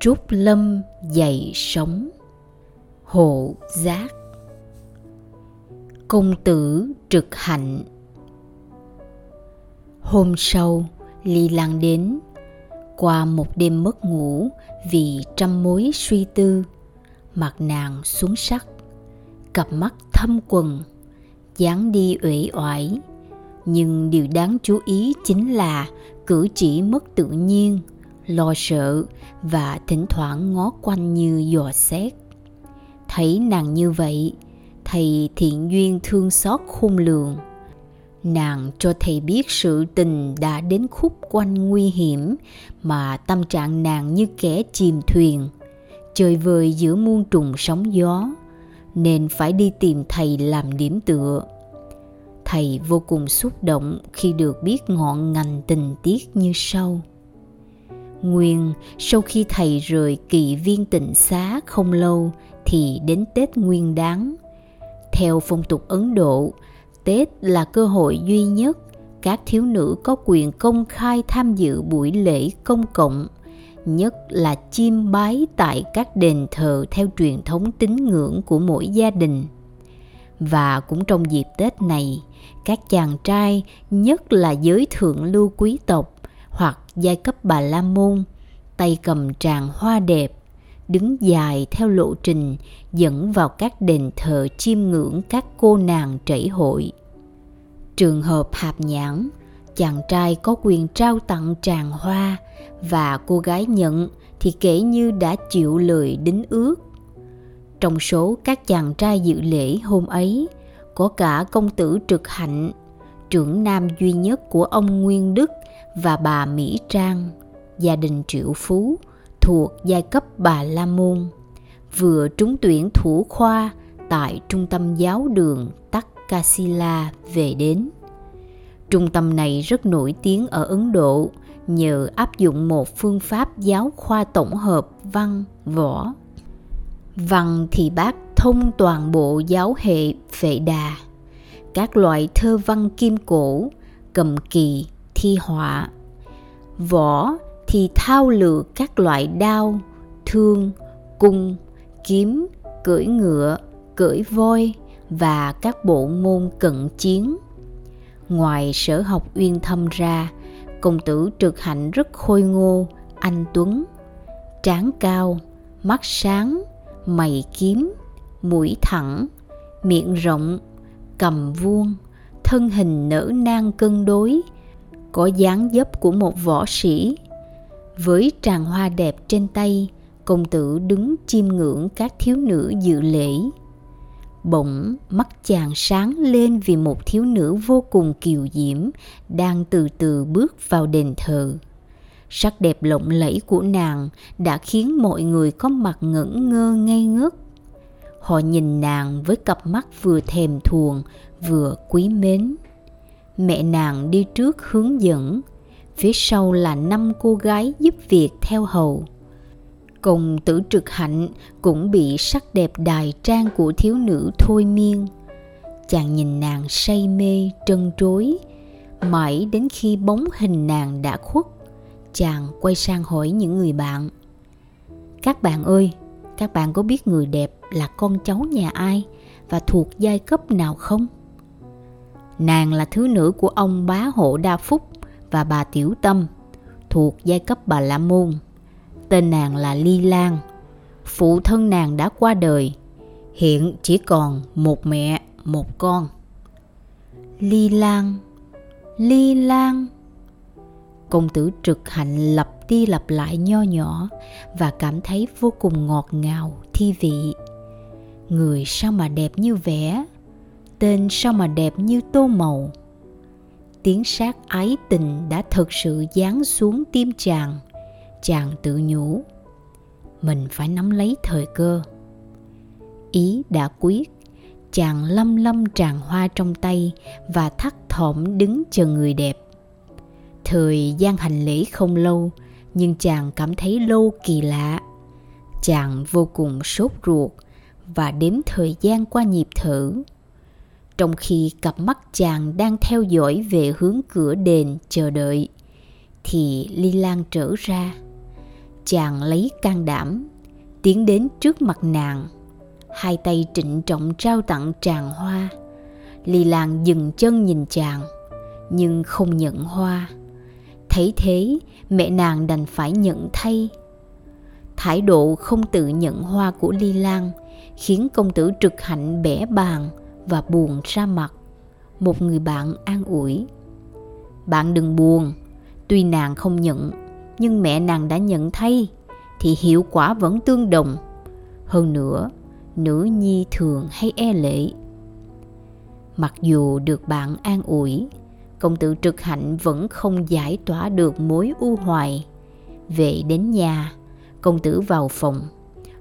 trúc lâm dậy sống hộ giác. Công tử trực hạnh. Hôm sau, ly lan đến. Qua một đêm mất ngủ, vì trăm mối suy tư mặt nàng xuống sắc. Cặp mắt thâm quần dáng đi uể oải. Nhưng điều đáng chú ý chính là cử chỉ mất tự nhiên lo sợ và thỉnh thoảng ngó quanh như dò xét. Thấy nàng như vậy, thầy thiện duyên thương xót khôn lường. Nàng cho thầy biết sự tình đã đến khúc quanh nguy hiểm mà tâm trạng nàng như kẻ chìm thuyền. Chơi vơi giữa muôn trùng sóng gió, nên phải đi tìm thầy làm điểm tựa. Thầy vô cùng xúc động khi được biết ngọn ngành tình tiết như sau nguyên, sau khi thầy rời kỳ viên tịnh xá không lâu thì đến tết nguyên đáng theo phong tục ấn độ, tết là cơ hội duy nhất các thiếu nữ có quyền công khai tham dự buổi lễ công cộng, nhất là chiêm bái tại các đền thờ theo truyền thống tín ngưỡng của mỗi gia đình. Và cũng trong dịp tết này, các chàng trai, nhất là giới thượng lưu quý tộc hoặc giai cấp bà la môn, tay cầm tràng hoa đẹp, đứng dài theo lộ trình, dẫn vào các đền thờ chiêm ngưỡng các cô nàng trảy hội. Trường hợp hạp nhãn, chàng trai có quyền trao tặng tràng hoa và cô gái nhận thì kể như đã chịu lời đính ước. Trong số các chàng trai dự lễ hôm ấy, có cả công tử trực hạnh, trưởng nam duy nhất của ông nguyên đức và bà mỹ trang gia đình triệu phú thuộc giai cấp bà la môn vừa trúng tuyển thủ khoa tại trung tâm giáo đường Takasila về đến. Trung tâm này rất nổi tiếng ở Ấn Độ nhờ áp dụng một phương pháp giáo khoa tổng hợp văn, võ. Văn thì bác thông toàn bộ giáo hệ phệ đà, các loại thơ văn kim cổ, cầm kỳ, thi họa. Võ thì thao lược các loại đao, thương, cung, kiếm, cưỡi ngựa, cưỡi voi và các bộ môn cận chiến. Ngoài sở học uyên thâm ra, công tử trực hạnh rất khôi ngô, anh tuấn, trán cao, mắt sáng, mày kiếm, mũi thẳng, miệng rộng, cầm vuông, thân hình nở nang cân đối, có dáng dấp của một võ sĩ. Với tràng hoa đẹp trên tay, công tử đứng chiêm ngưỡng các thiếu nữ dự lễ. Bỗng mắt chàng sáng lên vì một thiếu nữ vô cùng kiều diễm đang từ từ bước vào đền thờ. Sắc đẹp lộng lẫy của nàng đã khiến mọi người có mặt ngẩn ngơ ngây ngất. Họ nhìn nàng với cặp mắt vừa thèm thuồng vừa quý mến. Mẹ nàng đi trước hướng dẫn, phía sau là năm cô gái giúp việc theo hầu Cùng tử trực hạnh cũng bị sắc đẹp đài trang của thiếu nữ thôi miên. Chàng nhìn nàng say mê, trân trối, mãi đến khi bóng hình nàng đã khuất, chàng quay sang hỏi những người bạn. Các bạn ơi, các bạn có biết người đẹp là con cháu nhà ai và thuộc giai cấp nào không? Nàng là thứ nữ của ông bá hộ Đa Phúc và bà Tiểu Tâm, thuộc giai cấp bà La Môn tên nàng là Ly Lan. Phụ thân nàng đã qua đời, hiện chỉ còn một mẹ, một con. Ly Lan, Ly Lan. Công tử trực hạnh lặp đi lặp lại nho nhỏ và cảm thấy vô cùng ngọt ngào, thi vị. Người sao mà đẹp như vẽ, tên sao mà đẹp như tô màu. Tiếng sát ái tình đã thực sự giáng xuống tim chàng – chàng tự nhủ, mình phải nắm lấy thời cơ. Ý đã quyết, chàng lâm lâm tràng hoa trong tay và thắt thỏm đứng chờ người đẹp. Thời gian hành lễ không lâu, nhưng chàng cảm thấy lâu kỳ lạ. Chàng vô cùng sốt ruột và đếm thời gian qua nhịp thở trong khi cặp mắt chàng đang theo dõi về hướng cửa đền chờ đợi. Thì ly lan trở ra. Chàng lấy can đảm, tiến đến trước mặt nàng. Hai tay trịnh trọng trao tặng tràng hoa. Ly lan dừng chân nhìn chàng, nhưng không nhận hoa. Thấy thế, mẹ nàng đành phải nhận thay. Thái độ không tự nhận hoa của ly lan khiến công tử trực hạnh bẻ bàn và buồn ra mặt. Một người bạn an ủi, bạn đừng buồn, tuy nàng không nhận, nhưng mẹ nàng đã nhận thay, thì hiệu quả vẫn tương đồng. Hơn nữa, nữ nhi thường hay e lệ. Mặc dù được bạn an ủi, công tử trực hạnh vẫn không giải tỏa được mối u hoài. Về đến nhà, công tử vào phòng,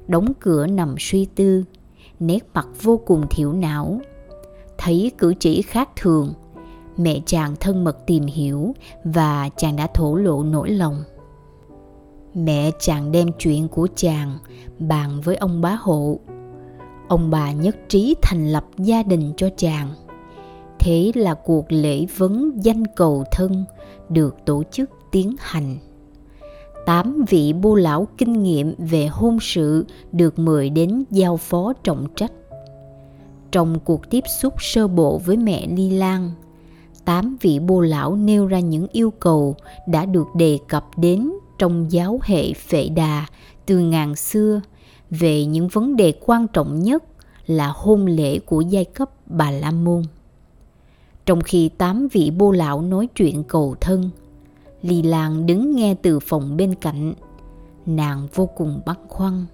đóng cửa nằm suy tư, nét mặt vô cùng thiểu não thấy cử chỉ khác thường. Mẹ chàng thân mật tìm hiểu và chàng đã thổ lộ nỗi lòng. Mẹ chàng đem chuyện của chàng bàn với ông bá hộ. Ông bà nhất trí thành lập gia đình cho chàng. Thế là cuộc lễ vấn danh cầu thân được tổ chức tiến hành. Tám vị bô lão kinh nghiệm về hôn sự được mời đến giao phó trọng trách trong cuộc tiếp xúc sơ bộ với mẹ ly lan tám vị bô lão nêu ra những yêu cầu đã được đề cập đến trong giáo hệ phệ đà từ ngàn xưa về những vấn đề quan trọng nhất là hôn lễ của giai cấp Bà La Môn. Trong khi tám vị bô lão nói chuyện cầu thân, Lì Lan đứng nghe từ phòng bên cạnh. Nàng vô cùng băn khoăn.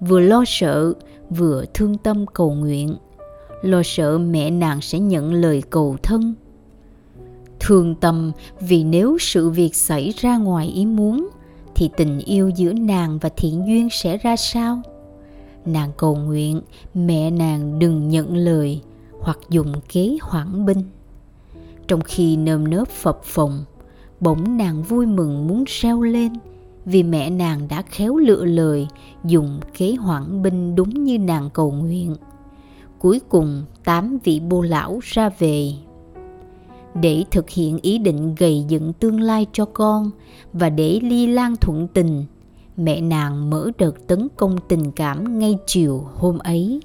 Vừa lo sợ, vừa thương tâm cầu nguyện. Lo sợ mẹ nàng sẽ nhận lời cầu thân. Thương tâm vì nếu sự việc xảy ra ngoài ý muốn, thì tình yêu giữa nàng và thiện duyên sẽ ra sao? Nàng cầu nguyện mẹ nàng đừng nhận lời hoặc dùng kế hoãn binh. Trong khi nơm nớp phập phồng, bỗng nàng vui mừng muốn reo lên vì mẹ nàng đã khéo lựa lời dùng kế hoãn binh đúng như nàng cầu nguyện. Cuối cùng tám vị bô lão ra về. Để thực hiện ý định gầy dựng tương lai cho con và để ly lan thuận tình, mẹ nàng mở đợt tấn công tình cảm ngay chiều hôm ấy.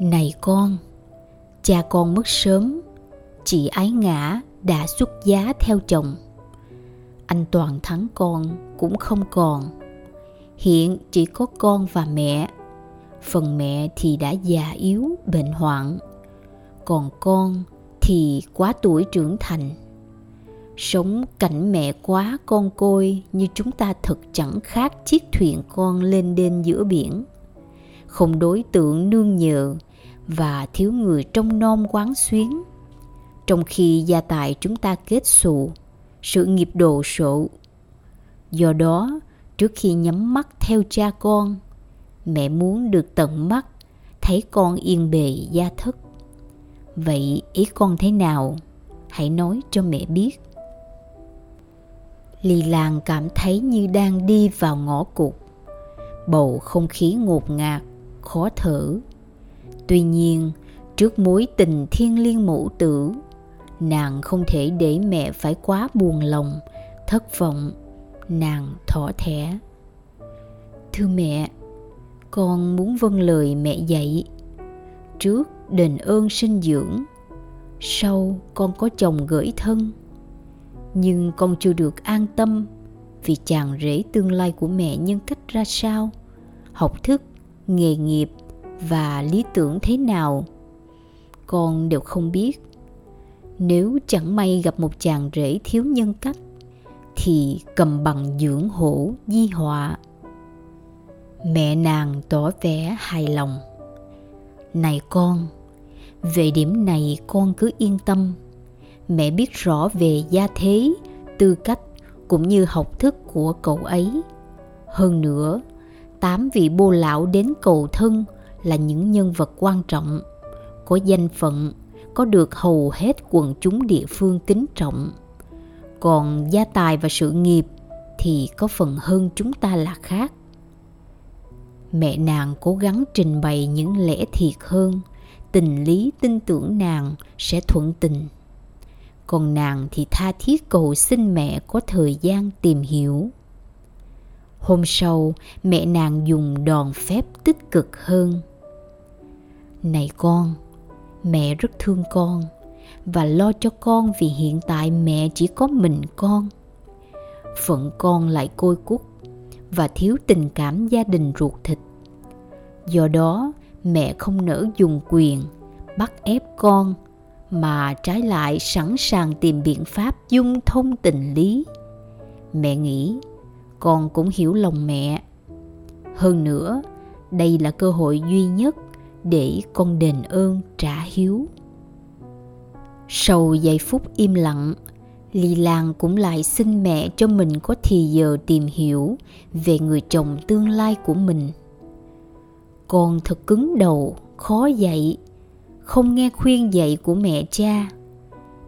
Này con, cha con mất sớm, chị ái ngã đã xuất giá theo chồng anh toàn thắng con cũng không còn hiện chỉ có con và mẹ phần mẹ thì đã già yếu, bệnh hoạn. Còn con thì quá tuổi trưởng thành. Sống cảnh mẹ quá con côi như chúng ta thật chẳng khác chiếc thuyền con lên đên giữa biển. Không đối tượng nương nhờ và thiếu người trong nom quán xuyến. Trong khi gia tài chúng ta kết xù, sự nghiệp đồ sộ. Do đó, trước khi nhắm mắt theo cha con mẹ muốn được tận mắt, thấy con yên bề gia thất. Vậy ý con thế nào? Hãy nói cho mẹ biết. Lì làng cảm thấy như đang đi vào ngõ cụt. Bầu không khí ngột ngạt, khó thở. Tuy nhiên, trước mối tình thiên liêng mẫu tử, nàng không thể để mẹ phải quá buồn lòng, thất vọng. Nàng thỏ thẻ. Thưa mẹ con muốn vâng lời mẹ dạy. Trước đền ơn sinh dưỡng, sau con có chồng gửi thân. Nhưng con chưa được an tâm vì chàng rể tương lai của mẹ nhân cách ra sao, học thức, nghề nghiệp và lý tưởng thế nào. Con đều không biết. Nếu chẳng may gặp một chàng rể thiếu nhân cách, thì cầm bằng dưỡng hổ, di họa mẹ nàng tỏ vẻ hài lòng. Này con, về điểm này con cứ yên tâm. Mẹ biết rõ về gia thế, tư cách cũng như học thức của cậu ấy. Hơn nữa, tám vị bô lão đến cầu thân là những nhân vật quan trọng, có danh phận, có được hầu hết quần chúng địa phương kính trọng. Còn gia tài và sự nghiệp thì có phần hơn chúng ta là khác mẹ nàng cố gắng trình bày những lẽ thiệt hơn tình lý tin tưởng nàng sẽ thuận tình còn nàng thì tha thiết cầu xin mẹ có thời gian tìm hiểu Hôm sau, mẹ nàng dùng đòn phép tích cực hơn. Này con, mẹ rất thương con và lo cho con vì hiện tại mẹ chỉ có mình con. Phận con lại côi cút và thiếu tình cảm gia đình ruột thịt. Do đó, mẹ không nỡ dùng quyền bắt ép con mà trái lại sẵn sàng tìm biện pháp dung thông tình lý. Mẹ nghĩ con cũng hiểu lòng mẹ. Hơn nữa đây là cơ hội duy nhất để con đền ơn trả hiếu. Sau vài phút im lặng ly lan cũng lại xin mẹ cho mình có thì giờ tìm hiểu về người chồng tương lai của mình con thật cứng đầu, khó dạy không nghe khuyên dạy của mẹ cha.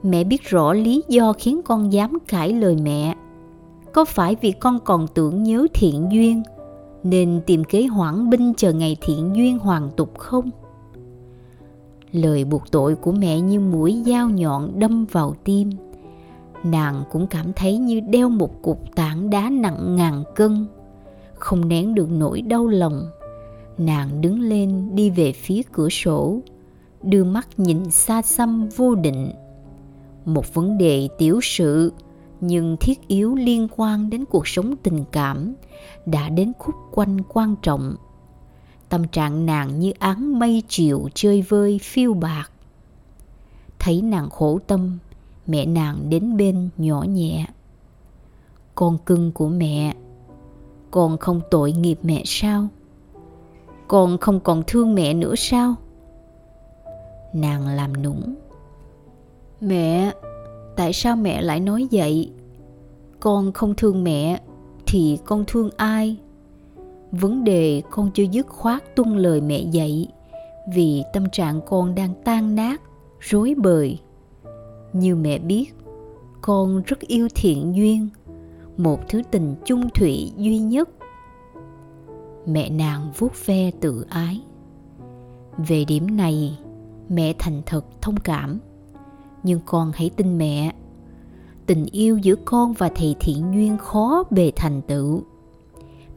Mẹ biết rõ lý do khiến con dám cãi lời mẹ. Có phải vì con còn tưởng nhớ thiện duyên, nên tìm kế hoãn binh chờ ngày thiện duyên hoàn tục không? Lời buộc tội của mẹ như mũi dao nhọn đâm vào tim. Nàng cũng cảm thấy như đeo một cục tảng đá nặng ngàn cân, không nén được nỗi đau lòng nàng đứng lên đi về phía cửa sổ, đưa mắt nhìn xa xăm vô định. Một vấn đề tiểu sự, nhưng thiết yếu liên quan đến cuộc sống tình cảm, đã đến khúc quanh quan trọng. Tâm trạng nàng như áng mây chiều chơi vơi phiêu bạc. Thấy nàng khổ tâm, mẹ nàng đến bên nhỏ nhẹ. Con cưng của mẹ, con không tội nghiệp mẹ sao? Con không còn thương mẹ nữa sao? Nàng làm nũng. Mẹ, tại sao mẹ lại nói vậy? Con không thương mẹ thì con thương ai? Vấn đề con chưa dứt khoát tuân lời mẹ dạy, vì tâm trạng con đang tan nát, rối bời. Như mẹ biết, con rất yêu thiện duyên, một thứ tình chung thủy duy nhất mẹ nàng vuốt ve tự ái. Về điểm này, mẹ thành thật thông cảm. Nhưng con hãy tin mẹ. Tình yêu giữa con và thầy thiện duyên khó bề thành tựu.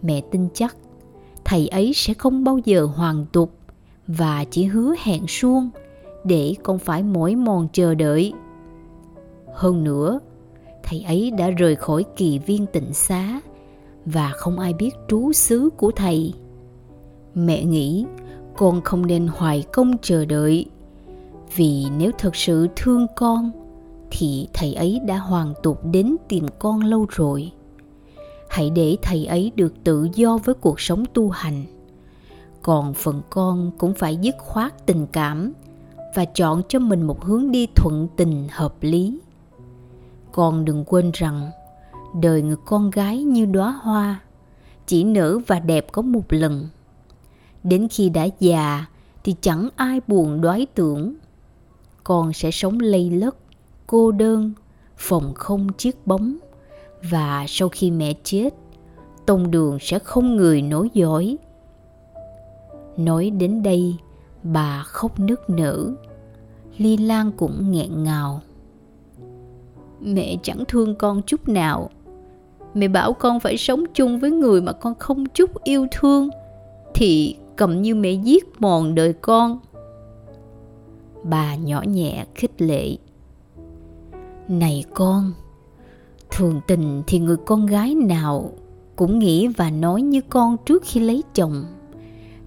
Mẹ tin chắc, thầy ấy sẽ không bao giờ hoàn tục và chỉ hứa hẹn suông để con phải mỏi mòn chờ đợi. Hơn nữa, thầy ấy đã rời khỏi kỳ viên tịnh xá và không ai biết trú xứ của thầy. Mẹ nghĩ, con không nên hoài công chờ đợi, vì nếu thật sự thương con, thì thầy ấy đã hoàn tục đến tìm con lâu rồi. Hãy để thầy ấy được tự do với cuộc sống tu hành. Còn phần con cũng phải dứt khoát tình cảm và chọn cho mình một hướng đi thuận tình, hợp lý. Con đừng quên rằng đời người con gái như đóa hoa, chỉ nở và đẹp có một lần. Đến khi đã già thì chẳng ai buồn đoái tưởng. Con sẽ sống lây lất, cô đơn, phòng không chiếc bóng. Và sau khi mẹ chết, tông đường sẽ không người nối dõi. Nói đến đây, bà khóc nức nở. Ly lan cũng nghẹn ngào. Mẹ chẳng thương con chút nào mẹ bảo con phải sống chung với người mà con không chút yêu thương, thì cầm như mẹ giết mòn đời con. Bà nhỏ nhẹ khích lệ. Này con, thường tình thì người con gái nào cũng nghĩ và nói như con trước khi lấy chồng.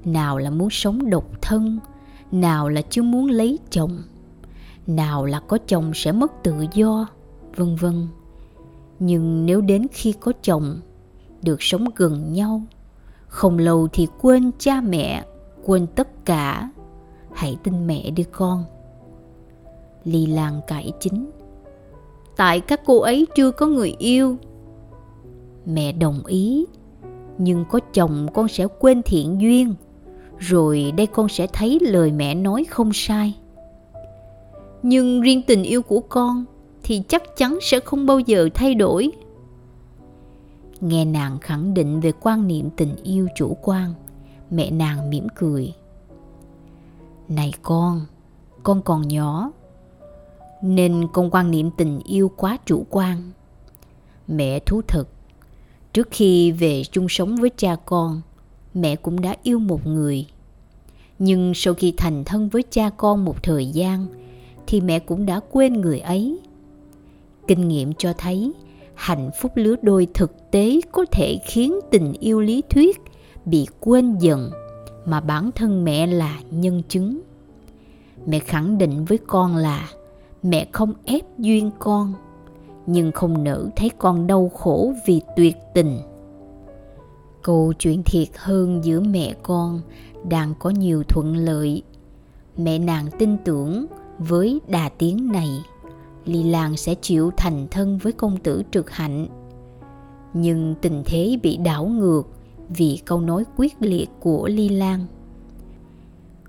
Nào là muốn sống độc thân, nào là chưa muốn lấy chồng. Nào là có chồng sẽ mất tự do, vân vân nhưng nếu đến khi có chồng, được sống gần nhau, không lâu thì quên cha mẹ, quên tất cả. Hãy tin mẹ đi con. Ly lan cải chính. Tại các cô ấy chưa có người yêu. Mẹ đồng ý. Nhưng có chồng con sẽ quên thiện duyên. Rồi đây con sẽ thấy lời mẹ nói không sai. Nhưng riêng tình yêu của con thì chắc chắn sẽ không bao giờ thay đổi nghe nàng khẳng định về quan niệm tình yêu chủ quan mẹ nàng mỉm cười này con con còn nhỏ nên con quan niệm tình yêu quá chủ quan mẹ thú thực, Trước khi về chung sống với cha con, mẹ cũng đã yêu một người. Nhưng sau khi thành thân với cha con một thời gian, thì mẹ cũng đã quên người ấy. Kinh nghiệm cho thấy, hạnh phúc lứa đôi thực tế có thể khiến tình yêu lý thuyết bị quên dần mà bản thân mẹ là nhân chứng. Mẹ khẳng định với con là mẹ không ép duyên con, nhưng không nỡ thấy con đau khổ vì tuyệt tình. Câu chuyện thiệt hơn giữa mẹ con đang có nhiều thuận lợi. Mẹ nàng tin tưởng với đà tiến này ly lan sẽ chịu thành thân với công tử trực hạnh. Nhưng tình thế bị đảo ngược vì câu nói quyết liệt của ly lan.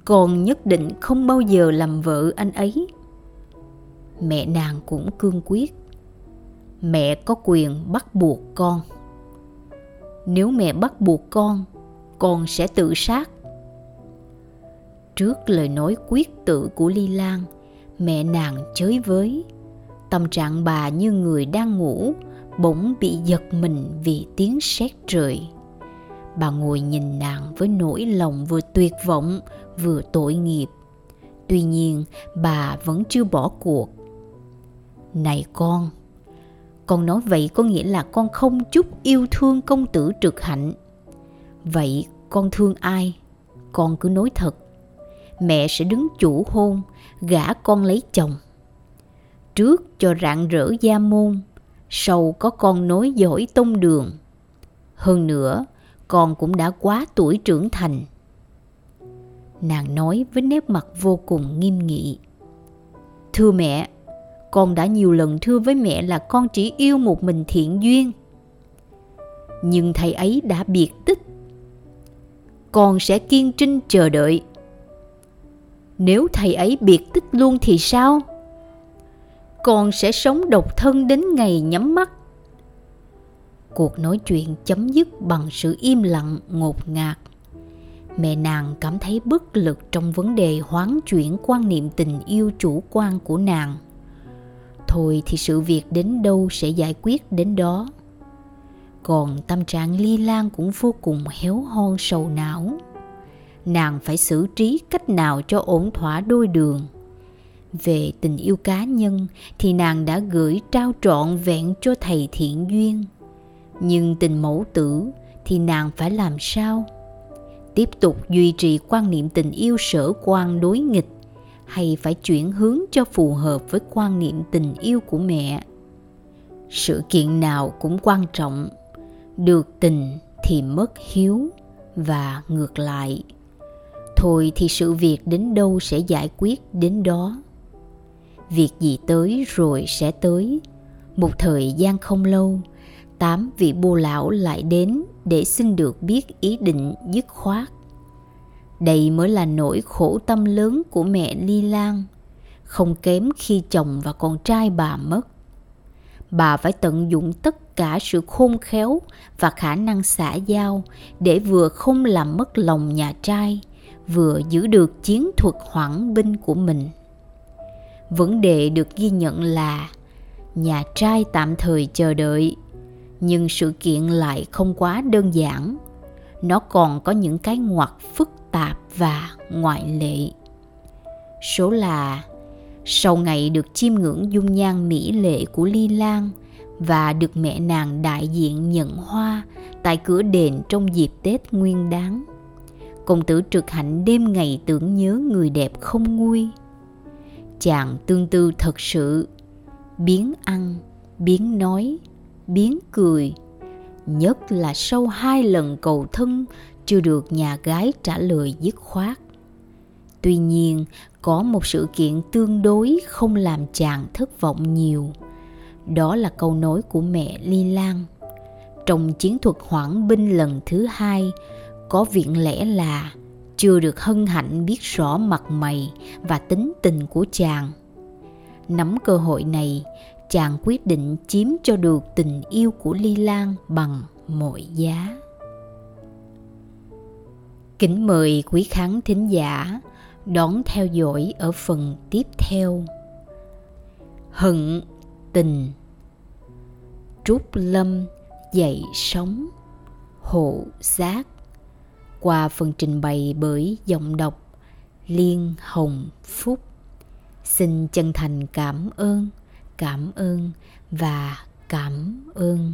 Con nhất định không bao giờ làm vợ anh ấy. Mẹ nàng cũng cương quyết. Mẹ có quyền bắt buộc con. Nếu mẹ bắt buộc con con sẽ tự sát. Trước lời nói quyết tự của ly lan, mẹ nàng chới với tâm trạng bà như người đang ngủ, bỗng bị giật mình vì tiếng sét trời. Bà ngồi nhìn nàng với nỗi lòng vừa tuyệt vọng, vừa tội nghiệp. Tuy nhiên, bà vẫn chưa bỏ cuộc. Này con con nói vậy có nghĩa là con không chút yêu thương công tử trực hạnh. Vậy con thương ai? Con cứ nói thật. Mẹ sẽ đứng chủ hôn, gả con lấy chồng trước cho rạng rỡ gia môn, sau có con nối dõi tông đường. Hơn nữa, con cũng đã quá tuổi trưởng thành. Nàng nói với nét mặt vô cùng nghiêm nghị. Thưa mẹ, con đã nhiều lần thưa với mẹ là con chỉ yêu một mình thiện duyên. Nhưng thầy ấy đã biệt tích. Con sẽ kiên trinh chờ đợi. Nếu thầy ấy biệt tích luôn thì sao? Con sẽ sống độc thân đến ngày nhắm mắt. Cuộc nói chuyện chấm dứt bằng sự im lặng, ngột ngạt. Mẹ nàng cảm thấy bất lực trong vấn đề hoán chuyển quan niệm tình yêu chủ quan của nàng. Thôi thì sự việc đến đâu sẽ giải quyết đến đó. Còn tâm trạng ly lan cũng vô cùng héo hon sầu não. Nàng phải xử trí cách nào cho ổn thỏa đôi đường về tình yêu cá nhân thì nàng đã gửi trao trọn vẹn cho thầy thiện duyên. Nhưng tình mẫu tử thì nàng phải làm sao? Tiếp tục duy trì quan niệm tình yêu sở quan đối nghịch hay phải chuyển hướng cho phù hợp với quan niệm tình yêu của mẹ? Sự kiện nào cũng quan trọng, được tình thì mất hiếu và ngược lại. Thôi thì sự việc đến đâu sẽ giải quyết đến đó việc gì tới rồi sẽ tới. Một thời gian không lâu, tám vị bô lão lại đến để xin được biết ý định dứt khoát. Đây mới là nỗi khổ tâm lớn của mẹ ly lan. Không kém khi chồng và con trai bà mất. Bà phải tận dụng tất cả sự khôn khéo và khả năng xã giao để vừa không làm mất lòng nhà trai, vừa giữ được chiến thuật hoãn binh của mình vấn đề được ghi nhận là nhà trai tạm thời chờ đợi, nhưng sự kiện lại không quá đơn giản. Nó còn có những cái ngoặt phức tạp và ngoại lệ. Số là, sau ngày được chiêm ngưỡng dung nhan mỹ lệ của ly lan và được mẹ nàng đại diện nhận hoa tại cửa đền trong dịp tết nguyên đáng công tử trực hạnh đêm ngày tưởng nhớ người đẹp không nguôi chàng tương tư thật sự. Biến ăn, biến nói, biến cười. Nhất là sau hai lần cầu thân, chưa được nhà gái trả lời dứt khoát. Tuy nhiên, có một sự kiện tương đối không làm chàng thất vọng nhiều. Đó là câu nói của mẹ ly lan. Trong chiến thuật hoãn binh lần thứ hai, có viện lẽ là chưa được hân hạnh biết rõ mặt mày và tính tình của chàng. Nắm cơ hội này, chàng quyết định chiếm cho được tình yêu của ly lan bằng mọi giá. Kính mời quý khán thính giả đón theo dõi ở phần tiếp theo. Hận tình. Trúc lâm dậy sống hộ giác qua phần trình bày bởi giọng đọc liên hồng phúc. Xin chân thành cảm ơn cảm ơn và cảm ơn.